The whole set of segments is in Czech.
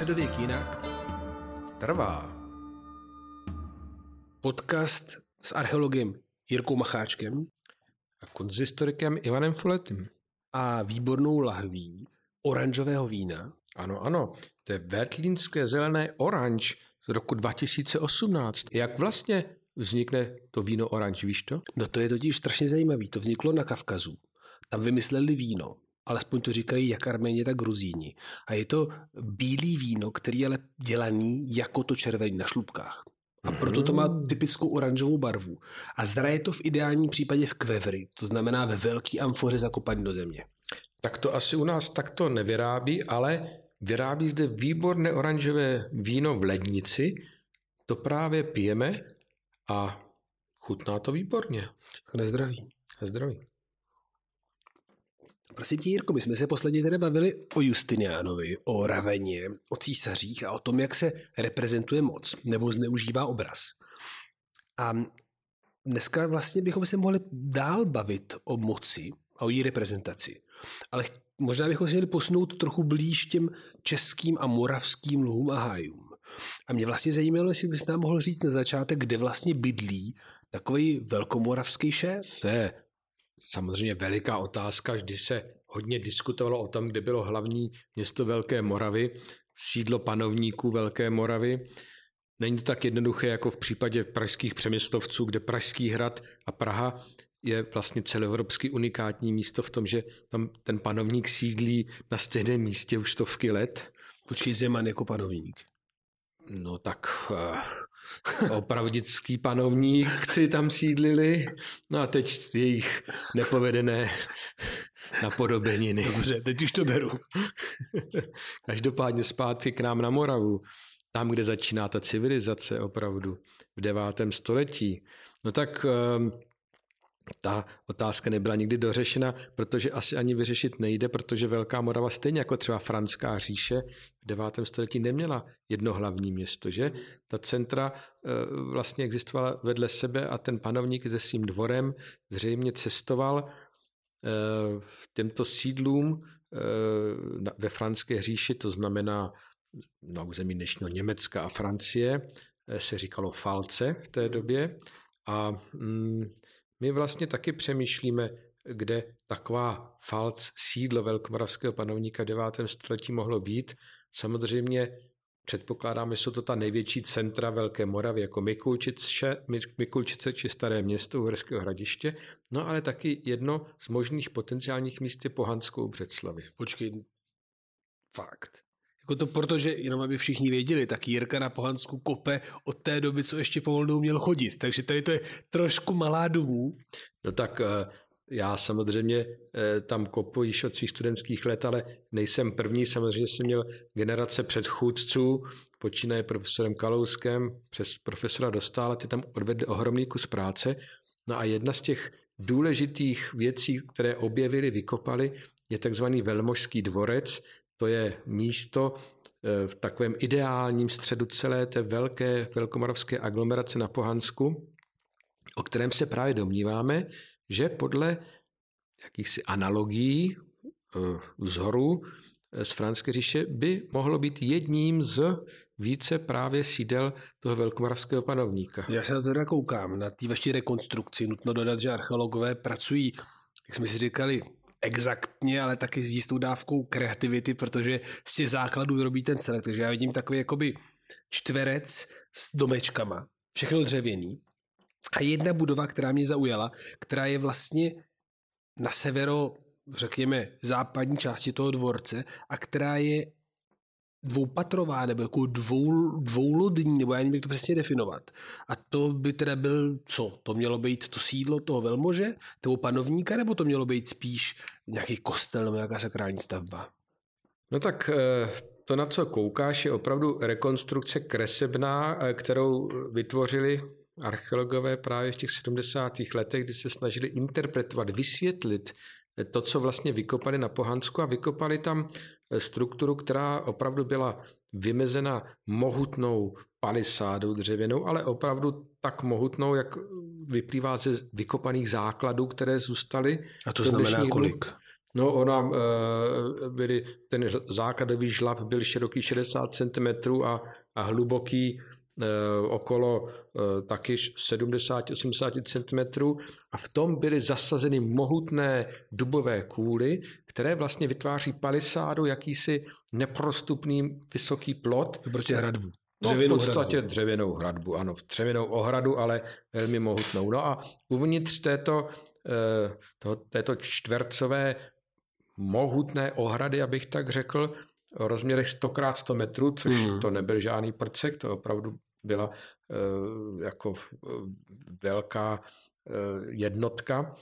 Středověk jinak trvá. Podcast s archeologem Jirkou Macháčkem a konzistorikem Ivanem Fuletým. a výbornou lahví oranžového vína. Ano, ano, to je Vertlínské zelené oranž z roku 2018. Jak vlastně vznikne to víno oranž, víš to? No to je totiž strašně zajímavý. To vzniklo na Kavkazu. Tam vymysleli víno. Alespoň to říkají jak Arméni, tak Gruzíni. A je to bílý víno, který je ale dělaný jako to červený na šlubkách. A proto to má typickou oranžovou barvu. A zraje to v ideálním případě v kvevry, to znamená ve velký amfoře zakopaný do země. Tak to asi u nás takto nevyrábí, ale vyrábí zde výborné oranžové víno v lednici. To právě pijeme a chutná to výborně. Na zdraví. Na zdraví. Prosím tě, Jirko, my jsme se posledně tedy bavili o Justiniánovi, o Raveně, o císařích a o tom, jak se reprezentuje moc nebo zneužívá obraz. A dneska vlastně bychom se mohli dál bavit o moci a o její reprezentaci. Ale možná bychom se měli posunout trochu blíž těm českým a moravským lhům a hájům. A mě vlastně zajímalo, jestli bys nám mohl říct na začátek, kde vlastně bydlí takový velkomoravský šéf. To je samozřejmě veliká otázka. Vždy se hodně diskutovalo o tom, kde bylo hlavní město Velké Moravy, sídlo panovníků Velké Moravy. Není to tak jednoduché jako v případě pražských přeměstovců, kde Pražský hrad a Praha je vlastně celoevropský unikátní místo v tom, že tam ten panovník sídlí na stejném místě už stovky let. Počkej, Zeman jako panovník. No tak uh, opravdický panovníci tam sídlili, no a teď jejich nepovedené napodobeniny. Dobře, teď už to beru. Každopádně zpátky k nám na Moravu, tam, kde začíná ta civilizace opravdu v devátém století. No tak um, ta otázka nebyla nikdy dořešena, protože asi ani vyřešit nejde, protože Velká Morava stejně jako třeba Franská říše v 9. století neměla jedno hlavní město, že? Ta centra vlastně existovala vedle sebe a ten panovník se svým dvorem zřejmě cestoval v těmto sídlům ve Franské říši, to znamená na území dnešního Německa a Francie, se říkalo falce v té době a mm, my vlastně taky přemýšlíme, kde taková falc sídlo velkomoravského panovníka 9. století mohlo být. Samozřejmě předpokládáme, že jsou to ta největší centra Velké Moravy, jako Mikulčice, Mikulčice či Staré město Uherského hradiště, no ale taky jedno z možných potenciálních míst je Pohanskou Břeclavi. Počkej, fakt. Jako to protože, jenom aby všichni věděli, tak Jirka na Pohansku kope od té doby, co ještě pomalu uměl chodit. Takže tady to je trošku malá domů. No tak já samozřejmě tam kopu již od svých studentských let, ale nejsem první. Samozřejmě jsem měl generace předchůdců, počínaje profesorem Kalouskem, přes profesora Dostála, ty tam odvedli ohromný kus práce. No a jedna z těch důležitých věcí, které objevili, vykopali, je takzvaný Velmožský dvorec, to je místo v takovém ideálním středu celé té velké velkomoravské aglomerace na Pohansku, o kterém se právě domníváme, že podle jakýchsi analogií vzhoru z Franské říše by mohlo být jedním z více právě sídel toho velkomoravského panovníka. Já se na to teda koukám, na té vaší rekonstrukci. Nutno dodat, že archeologové pracují, jak jsme si říkali, exaktně, ale taky s jistou dávkou kreativity, protože z těch základů robí ten celek. Takže já vidím takový jakoby čtverec s domečkama, všechno dřevěný. A jedna budova, která mě zaujala, která je vlastně na severo, řekněme, západní části toho dvorce a která je dvoupatrová nebo jako dvou, dvoulodní, nebo já nevím, jak to přesně definovat. A to by teda byl co? To mělo být to sídlo toho velmože, toho panovníka, nebo to mělo být spíš nějaký kostel nebo nějaká sakrální stavba? No tak to, na co koukáš, je opravdu rekonstrukce kresebná, kterou vytvořili archeologové právě v těch 70. letech, kdy se snažili interpretovat, vysvětlit to, co vlastně vykopali na Pohansku a vykopali tam strukturu, která opravdu byla vymezena mohutnou palisádou dřevěnou, ale opravdu tak mohutnou, jak vyplývá ze vykopaných základů, které zůstaly. A to znamená kolik? No, ona byly, ten základový žlab byl široký 60 cm a, a hluboký okolo taky 70-80 cm a v tom byly zasazeny mohutné dubové kůly, které vlastně vytváří palisádu, jakýsi neprostupný vysoký plot. Prostě hradbu. No, v podstatě hradbu. dřevěnou hradbu, ano, dřevěnou ohradu, ale velmi mohutnou. No a uvnitř této, to, této čtvercové mohutné ohrady, abych tak řekl, o rozměrech 100 x 100 metrů, což hmm. to nebyl žádný prcek, to opravdu byla uh, jako velká uh, jednotka,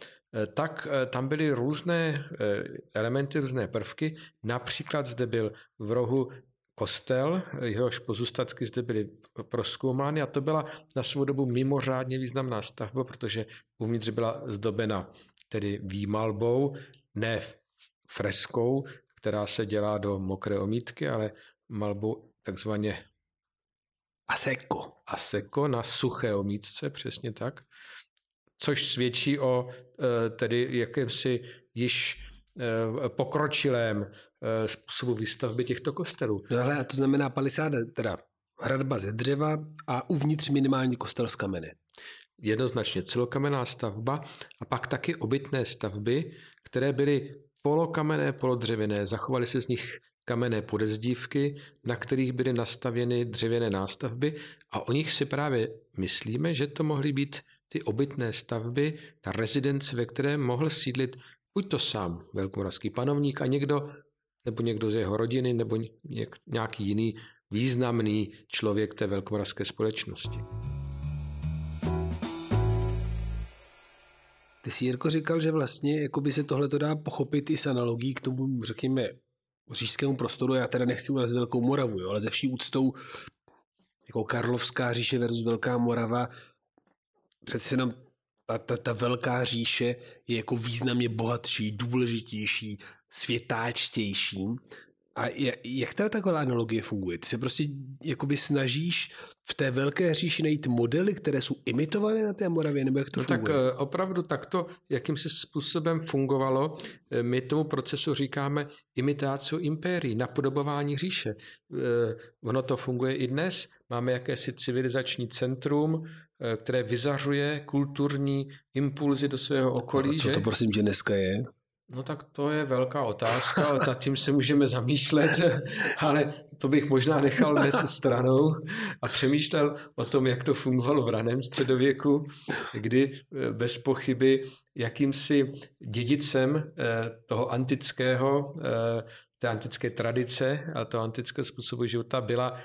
tak tam byly různé elementy, různé prvky. Například zde byl v rohu kostel, jehož pozůstatky zde byly proskoumány a to byla na svou dobu mimořádně významná stavba, protože uvnitř byla zdobena tedy výmalbou, ne freskou, která se dělá do mokré omítky, ale malbou takzvaně aseko. Aseko na suché omítce, přesně tak. Což svědčí o eh, tedy jakémsi již eh, pokročilém eh, způsobu výstavby těchto kostelů. No ale a to znamená palisáda, teda hradba ze dřeva a uvnitř minimální kostel z kamene. Jednoznačně celokamenná stavba a pak taky obytné stavby, které byly polokamenné, polodřevěné. Zachovaly se z nich kamenné podezdívky, na kterých byly nastavěny dřevěné nástavby a o nich si právě myslíme, že to mohly být ty obytné stavby, ta rezidence, ve které mohl sídlit buď to sám velkomoravský panovník a někdo, nebo někdo z jeho rodiny, nebo nějaký jiný významný člověk té velkomoravské společnosti. Ty jsi, Jirko, říkal, že vlastně jako by se tohle dá pochopit i s analogií k tomu, řekněme, říšskému prostoru. Já teda nechci urazit Velkou Moravu, jo, ale ze vší úctou jako Karlovská říše versus Velká Morava, přece jenom ta, ta, ta velká říše je jako významně bohatší, důležitější, světáčtější. A jak teda taková analogie funguje? Ty se prostě jakoby snažíš v té velké říši najít modely, které jsou imitované na té Moravě, nebo jak to no funguje? Tak eh, opravdu takto, jakýmsi způsobem fungovalo, eh, my tomu procesu říkáme imitáciu impérií, napodobování říše. Eh, ono to funguje i dnes. Máme jakési civilizační centrum, které vyzařuje kulturní impulzy do svého okolí. A co to prosím tě dneska je? No tak to je velká otázka, ale nad tím se můžeme zamýšlet, ale to bych možná nechal dnes stranou a přemýšlel o tom, jak to fungovalo v raném středověku, kdy eh, bez pochyby jakýmsi dědicem eh, toho antického, eh, té antické tradice a toho antického způsobu života byla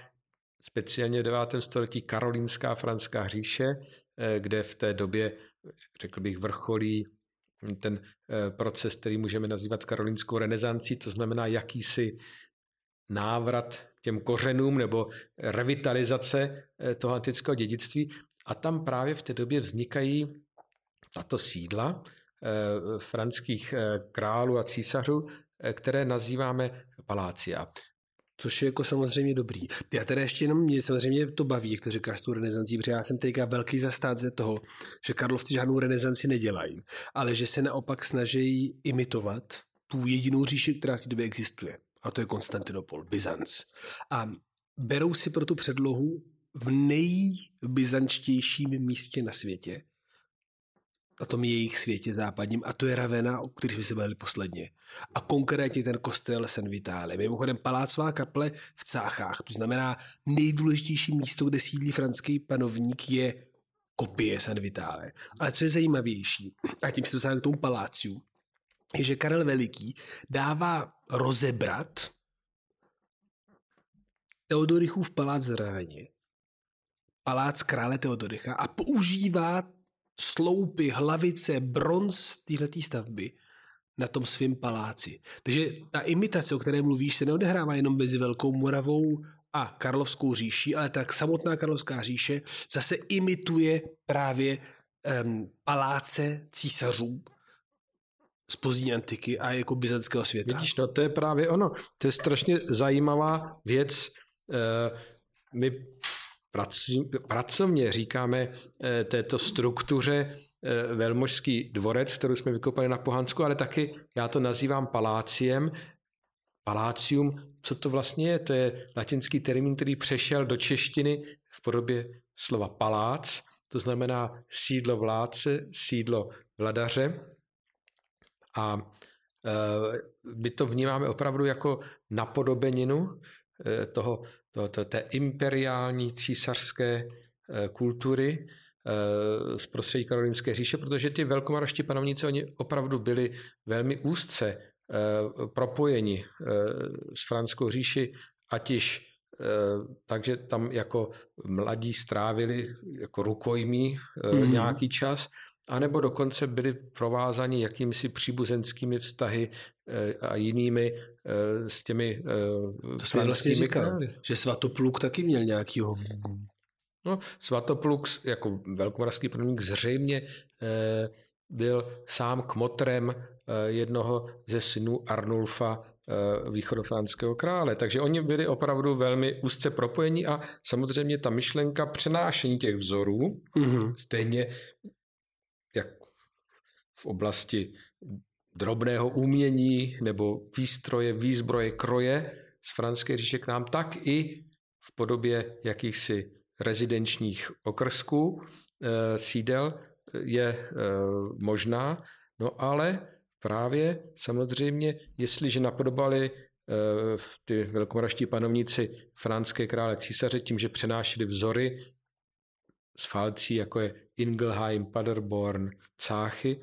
speciálně v 9. století karolínská franská říše, kde v té době, řekl bych, vrcholí ten eh, proces, který můžeme nazývat karolínskou renesancí, to znamená jakýsi návrat k těm kořenům nebo revitalizace eh, toho antického dědictví. A tam právě v té době vznikají tato sídla eh, franských králů a císařů, které nazýváme palácia. Což je jako samozřejmě dobrý. Já teda ještě jenom, mě samozřejmě to baví, jak to říkáš, tu renesancí, protože já jsem teďka velký zastánce toho, že Karlovci žádnou renesanci nedělají, ale že se naopak snaží imitovat tu jedinou říši, která v té době existuje. A to je Konstantinopol, Byzanc. A berou si pro tu předlohu v nejbyzančtějším místě na světě, na tom jejich světě západním, a to je Ravena, o který jsme se bavili posledně. A konkrétně ten kostel San Vitale. Mimochodem palácová kaple v Cáchách, to znamená nejdůležitější místo, kde sídlí franský panovník, je kopie San Vitale. Ale co je zajímavější, a tím se dostáváme k tomu paláciu, je, že Karel Veliký dává rozebrat Teodorichův palác v Ráně, palác krále Teodoricha a používá sloupy, hlavice, bronz této stavby na tom svém paláci. Takže ta imitace, o které mluvíš, se neodehrává jenom mezi Velkou Moravou a Karlovskou říší, ale tak samotná Karlovská říše zase imituje právě um, paláce císařů z pozdní antiky a jako byzantského světa. Vidíš, no to je právě ono. To je strašně zajímavá věc. Uh, my pracovně říkáme eh, této struktuře eh, velmožský dvorec, kterou jsme vykopali na Pohansku, ale taky já to nazývám paláciem. Palácium, co to vlastně je? To je latinský termín, který přešel do češtiny v podobě slova palác, to znamená sídlo vládce, sídlo vladaře. A eh, my to vnímáme opravdu jako napodobeninu toho to, to, té imperiální císařské eh, kultury eh, z prostředí Karolinské říše, protože ty velkomoravští panovníci, oni opravdu byli velmi úzce eh, propojeni s Franskou říši, ať již takže tam jako mladí strávili jako rukojmí mm-hmm. nějaký čas, anebo dokonce byli provázáni jakýmsi příbuzenskými vztahy eh, a jinými eh, s těmi eh, to vlastně říkal, krály. že Svatopluk taky měl nějakýho No, Svatopluk jako velkomoravský prvník zřejmě byl sám kmotrem jednoho ze synů Arnulfa, východofránského krále. Takže oni byli opravdu velmi úzce propojení a samozřejmě ta myšlenka přenášení těch vzorů, mm-hmm. stejně v oblasti drobného umění nebo výstroje, výzbroje, kroje z franské říše k nám, tak i v podobě jakýchsi rezidenčních okrsků e, sídel je e, možná, no ale právě samozřejmě, jestliže napodobali ty velkomoravští panovníci franské krále císaře tím, že přenášeli vzory z falcí, jako je Ingelheim, Paderborn, Cáchy,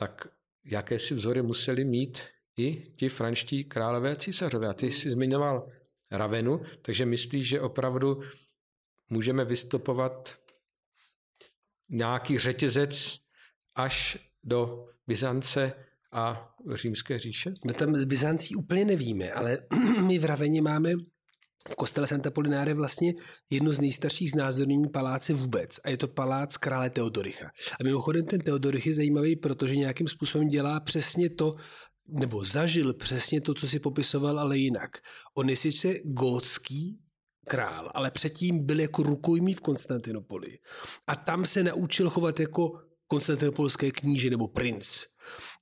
tak jaké si vzory museli mít i ti franští králové císařové. A ty jsi zmiňoval Ravenu, takže myslíš, že opravdu můžeme vystupovat nějaký řetězec až do Byzance a římské říše? No tam z Byzancí úplně nevíme, ale my v Raveně máme v kostele Santa Polináre vlastně jedno z nejstarších znázornění paláce vůbec a je to palác krále Teodoricha. A mimochodem ten Teodorich je zajímavý, protože nějakým způsobem dělá přesně to, nebo zažil přesně to, co si popisoval, ale jinak. On je sice gótský král, ale předtím byl jako rukojmí v Konstantinopoli. A tam se naučil chovat jako konstantinopolské kníže nebo princ.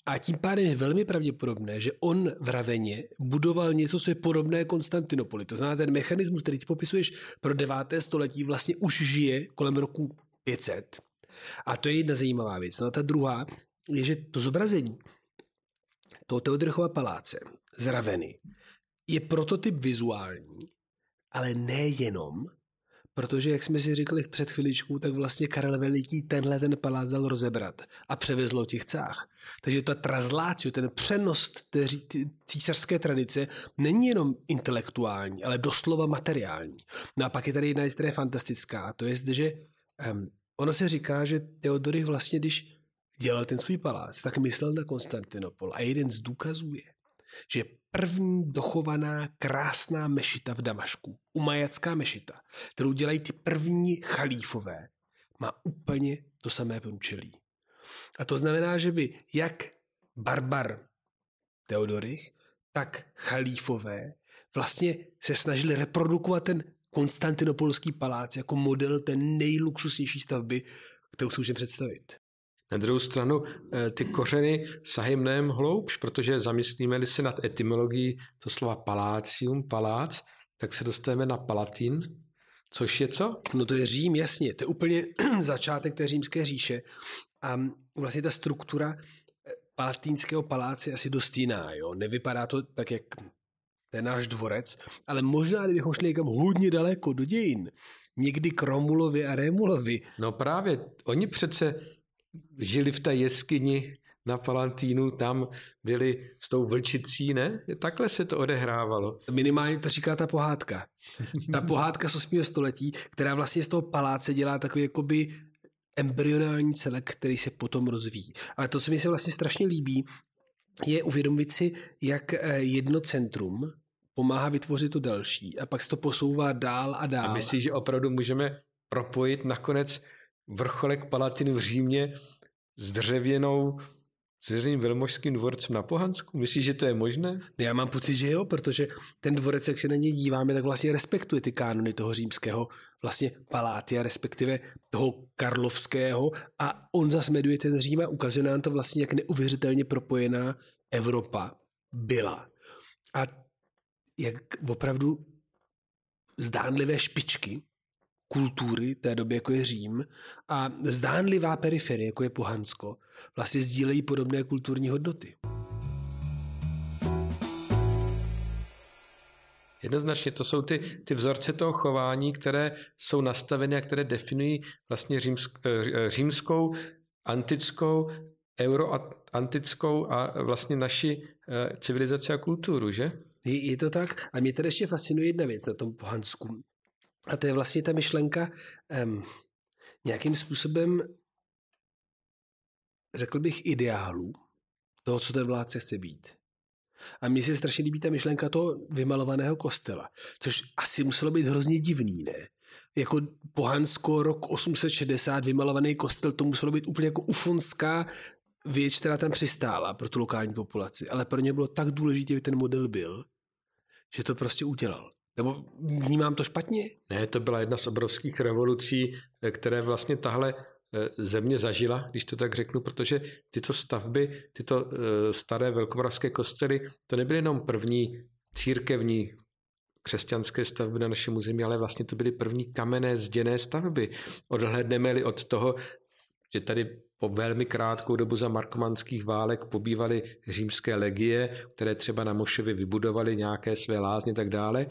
A tím pádem je velmi pravděpodobné, že on v Raveně budoval něco, co je podobné Konstantinopoli. To znamená, ten mechanismus, který ty popisuješ pro 9. století, vlastně už žije kolem roku 500. A to je jedna zajímavá věc. No a ta druhá je, že to zobrazení toho Teodorchova paláce z Raveny je prototyp vizuální, ale nejenom, Protože, jak jsme si říkali před chviličkou, tak vlastně Karel Veliký tenhle ten palác dal rozebrat a převezlo těch cách. Takže ta traslácio, ten přenos té císařské tradice není jenom intelektuální, ale doslova materiální. No a pak je tady jedna věc, která je fantastická, to je, že um, ono se říká, že Teodorych vlastně, když dělal ten svůj palác, tak myslel na Konstantinopol. A jeden z důkazů je, že první dochovaná krásná mešita v Damašku, umajacká mešita, kterou dělají ty první chalífové, má úplně to samé průčelí. A to znamená, že by jak barbar Teodorich, tak chalífové vlastně se snažili reprodukovat ten konstantinopolský palác jako model té nejluxusnější stavby, kterou si můžeme představit. Na druhou stranu eh, ty kořeny sahají mnohem hloubš, protože zamyslíme-li se nad etymologií to slova palácium, palác, tak se dostaneme na palatin, což je co? No to je Řím, jasně. To je úplně začátek té římské říše. A vlastně ta struktura eh, palatínského paláce je asi dost jiná. Jo? Nevypadá to tak, jak ten náš dvorec, ale možná, kdybychom šli někam hodně daleko do dějin, někdy k Romulovi a Remulovi. No právě, oni přece žili v té jeskyni na Palantínu, tam byli s tou vlčicí, ne? Takhle se to odehrávalo. Minimálně to říká ta pohádka. Ta pohádka z 8. století, která vlastně z toho paláce dělá takový jakoby embryonální celek, který se potom rozvíjí. Ale to, co mi se vlastně strašně líbí, je uvědomit si, jak eh, jedno centrum pomáhá vytvořit to další a pak se to posouvá dál a dál. A myslíš, že opravdu můžeme propojit nakonec vrcholek Palatin v Římě s dřevěnou s věřeným velmožským dvorcem na Pohansku? Myslíš, že to je možné? Já mám pocit, že jo, protože ten dvorec, jak se na něj díváme, tak vlastně respektuje ty kánony toho římského vlastně palátia, respektive toho karlovského a on zase meduje ten Řím a ukazuje nám to vlastně, jak neuvěřitelně propojená Evropa byla. A jak opravdu zdánlivé špičky kultury té doby, jako je Řím, a zdánlivá periferie, jako je Pohansko, vlastně sdílejí podobné kulturní hodnoty. Jednoznačně to jsou ty, ty vzorce toho chování, které jsou nastaveny a které definují vlastně římsk, eh, římskou, antickou, euroantickou a vlastně naši eh, civilizaci a kulturu, že? Je, je to tak. A mě tedy ještě fascinuje jedna věc na tom Pohansku. A to je vlastně ta myšlenka um, nějakým způsobem, řekl bych, ideálu toho, co ten vládce chce být. A mně se strašně líbí ta myšlenka toho vymalovaného kostela, což asi muselo být hrozně divný, ne? Jako Pohansko, rok 860, vymalovaný kostel, to muselo být úplně jako ufonská věc, která tam přistála pro tu lokální populaci. Ale pro ně bylo tak důležité, aby ten model byl, že to prostě udělal. Nebo vnímám to špatně? Ne, to byla jedna z obrovských revolucí, eh, které vlastně tahle eh, země zažila, když to tak řeknu, protože tyto stavby, tyto eh, staré velkomoravské kostely, to nebyly jenom první církevní křesťanské stavby na našem území, ale vlastně to byly první kamenné zděné stavby. Odhledneme-li od toho, že tady po velmi krátkou dobu za markomanských válek pobývaly římské legie, které třeba na Mošově vybudovaly nějaké své lázně tak dále,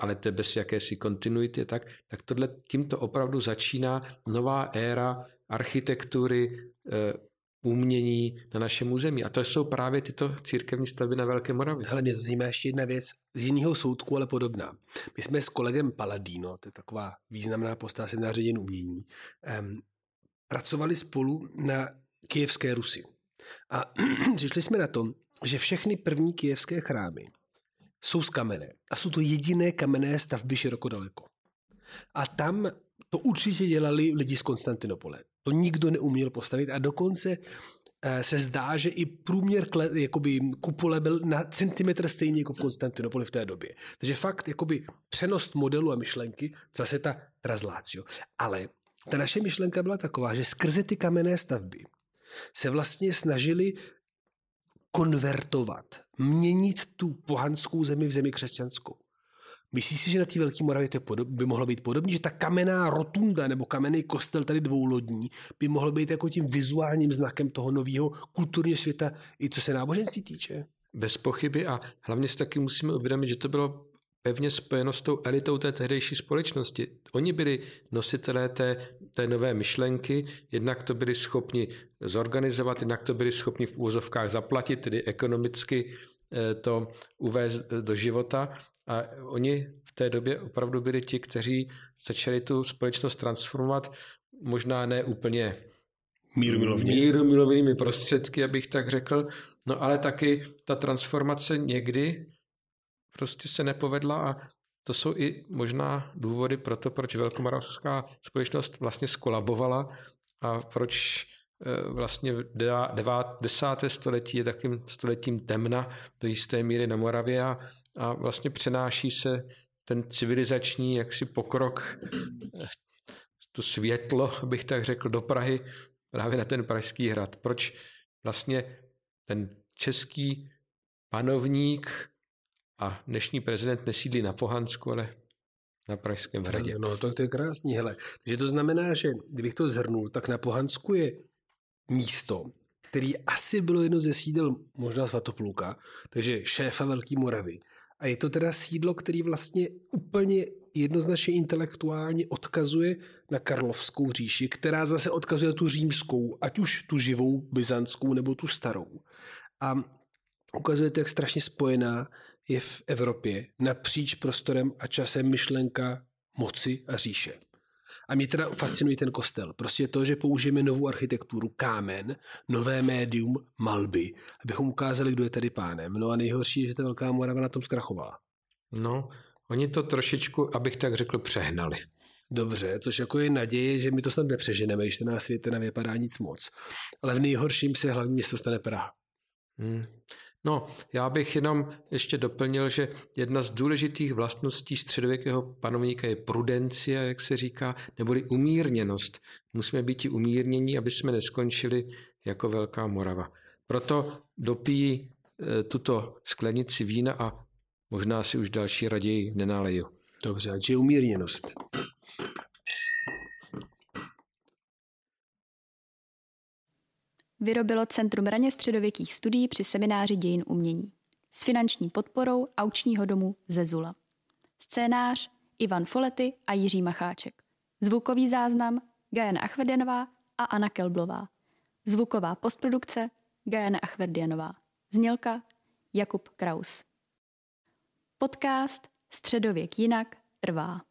ale to bez jakési kontinuity, tak, tak tohle tímto opravdu začíná nová éra architektury, e, umění na našem území. A to jsou právě tyto církevní stavby na Velké Moravě. Ale mě to zajímá ještě jedna věc z jiného soudku, ale podobná. My jsme s kolegem Paladino, to je taková významná postava na ředěn umění, um, pracovali spolu na kijevské Rusy. A přišli jsme na tom, že všechny první kijevské chrámy jsou z kamene. A jsou to jediné kamenné stavby široko daleko. A tam to určitě dělali lidi z Konstantinopole. To nikdo neuměl postavit a dokonce eh, se zdá, že i průměr jakoby, kupole byl na centimetr stejný jako v Konstantinopoli v té době. Takže fakt jakoby přenost modelu a myšlenky, zase ta translácio. Ale ta naše myšlenka byla taková, že skrze ty kamenné stavby se vlastně snažili konvertovat, měnit tu pohanskou zemi v zemi křesťanskou. Myslíš si, že na té Velké Moravě to by mohlo být podobné, že ta kamenná rotunda nebo kamenný kostel tady dvoulodní by mohl být jako tím vizuálním znakem toho nového kulturního světa, i co se náboženství týče? Bez pochyby a hlavně si taky musíme uvědomit, že to bylo pevně spojeno s tou elitou té tehdejší společnosti. Oni byli nositelé té, té nové myšlenky, jednak to byli schopni zorganizovat, jednak to byli schopni v úzovkách zaplatit, tedy ekonomicky eh, to uvést do života. A oni v té době opravdu byli ti, kteří začali tu společnost transformovat, možná ne úplně mírumilovnými prostředky, abych tak řekl, no ale taky ta transformace někdy prostě se nepovedla a to jsou i možná důvody pro to, proč velkomoravská společnost vlastně skolabovala a proč eh, vlastně desáté století je takým stoletím temna do jisté míry na Moravě a, a vlastně přenáší se ten civilizační jaksi pokrok, eh, to světlo, bych tak řekl, do Prahy právě na ten Pražský hrad. Proč vlastně ten český panovník a dnešní prezident nesídlí na Pohansku, ale na Pražském hradě. No, to, to je krásný, hele. Takže to znamená, že kdybych to zhrnul, tak na Pohansku je místo, který asi bylo jedno ze sídel možná Svatopluka, takže šéfa Velký Moravy. A je to teda sídlo, který vlastně úplně jednoznačně intelektuálně odkazuje na Karlovskou říši, která zase odkazuje na tu římskou, ať už tu živou byzantskou nebo tu starou. A ukazuje to, jak strašně spojená je v Evropě napříč prostorem a časem myšlenka moci a říše. A mě teda fascinuje ten kostel. Prostě to, že použijeme novou architekturu, kámen, nové médium, malby, abychom ukázali, kdo je tady pánem. No a nejhorší je, že ta Velká Morava na tom zkrachovala. No, oni to trošičku, abych tak řekl, přehnali. dobře, což jako je naděje, že my to snad nepřeženeme, když na světě nevypadá nic moc. Ale v nejhorším se hlavní město stane Praha. Hmm. No, já bych jenom ještě doplnil, že jedna z důležitých vlastností středověkého panovníka je prudencia, jak se říká, neboli umírněnost. Musíme být i umírnění, aby jsme neskončili jako Velká Morava. Proto dopíjí e, tuto sklenici vína a možná si už další raději nenaleju. Dobře, ať je umírněnost. Vyrobilo Centrum raně středověkých studií při semináři dějin umění s finanční podporou aučního domu Zezula. Scénář Ivan Folety a Jiří Macháček. Zvukový záznam Gajana Achverdianová a Anna Kelblová. Zvuková postprodukce Gajana Achverdianová. Znělka Jakub Kraus. Podcast Středověk jinak trvá.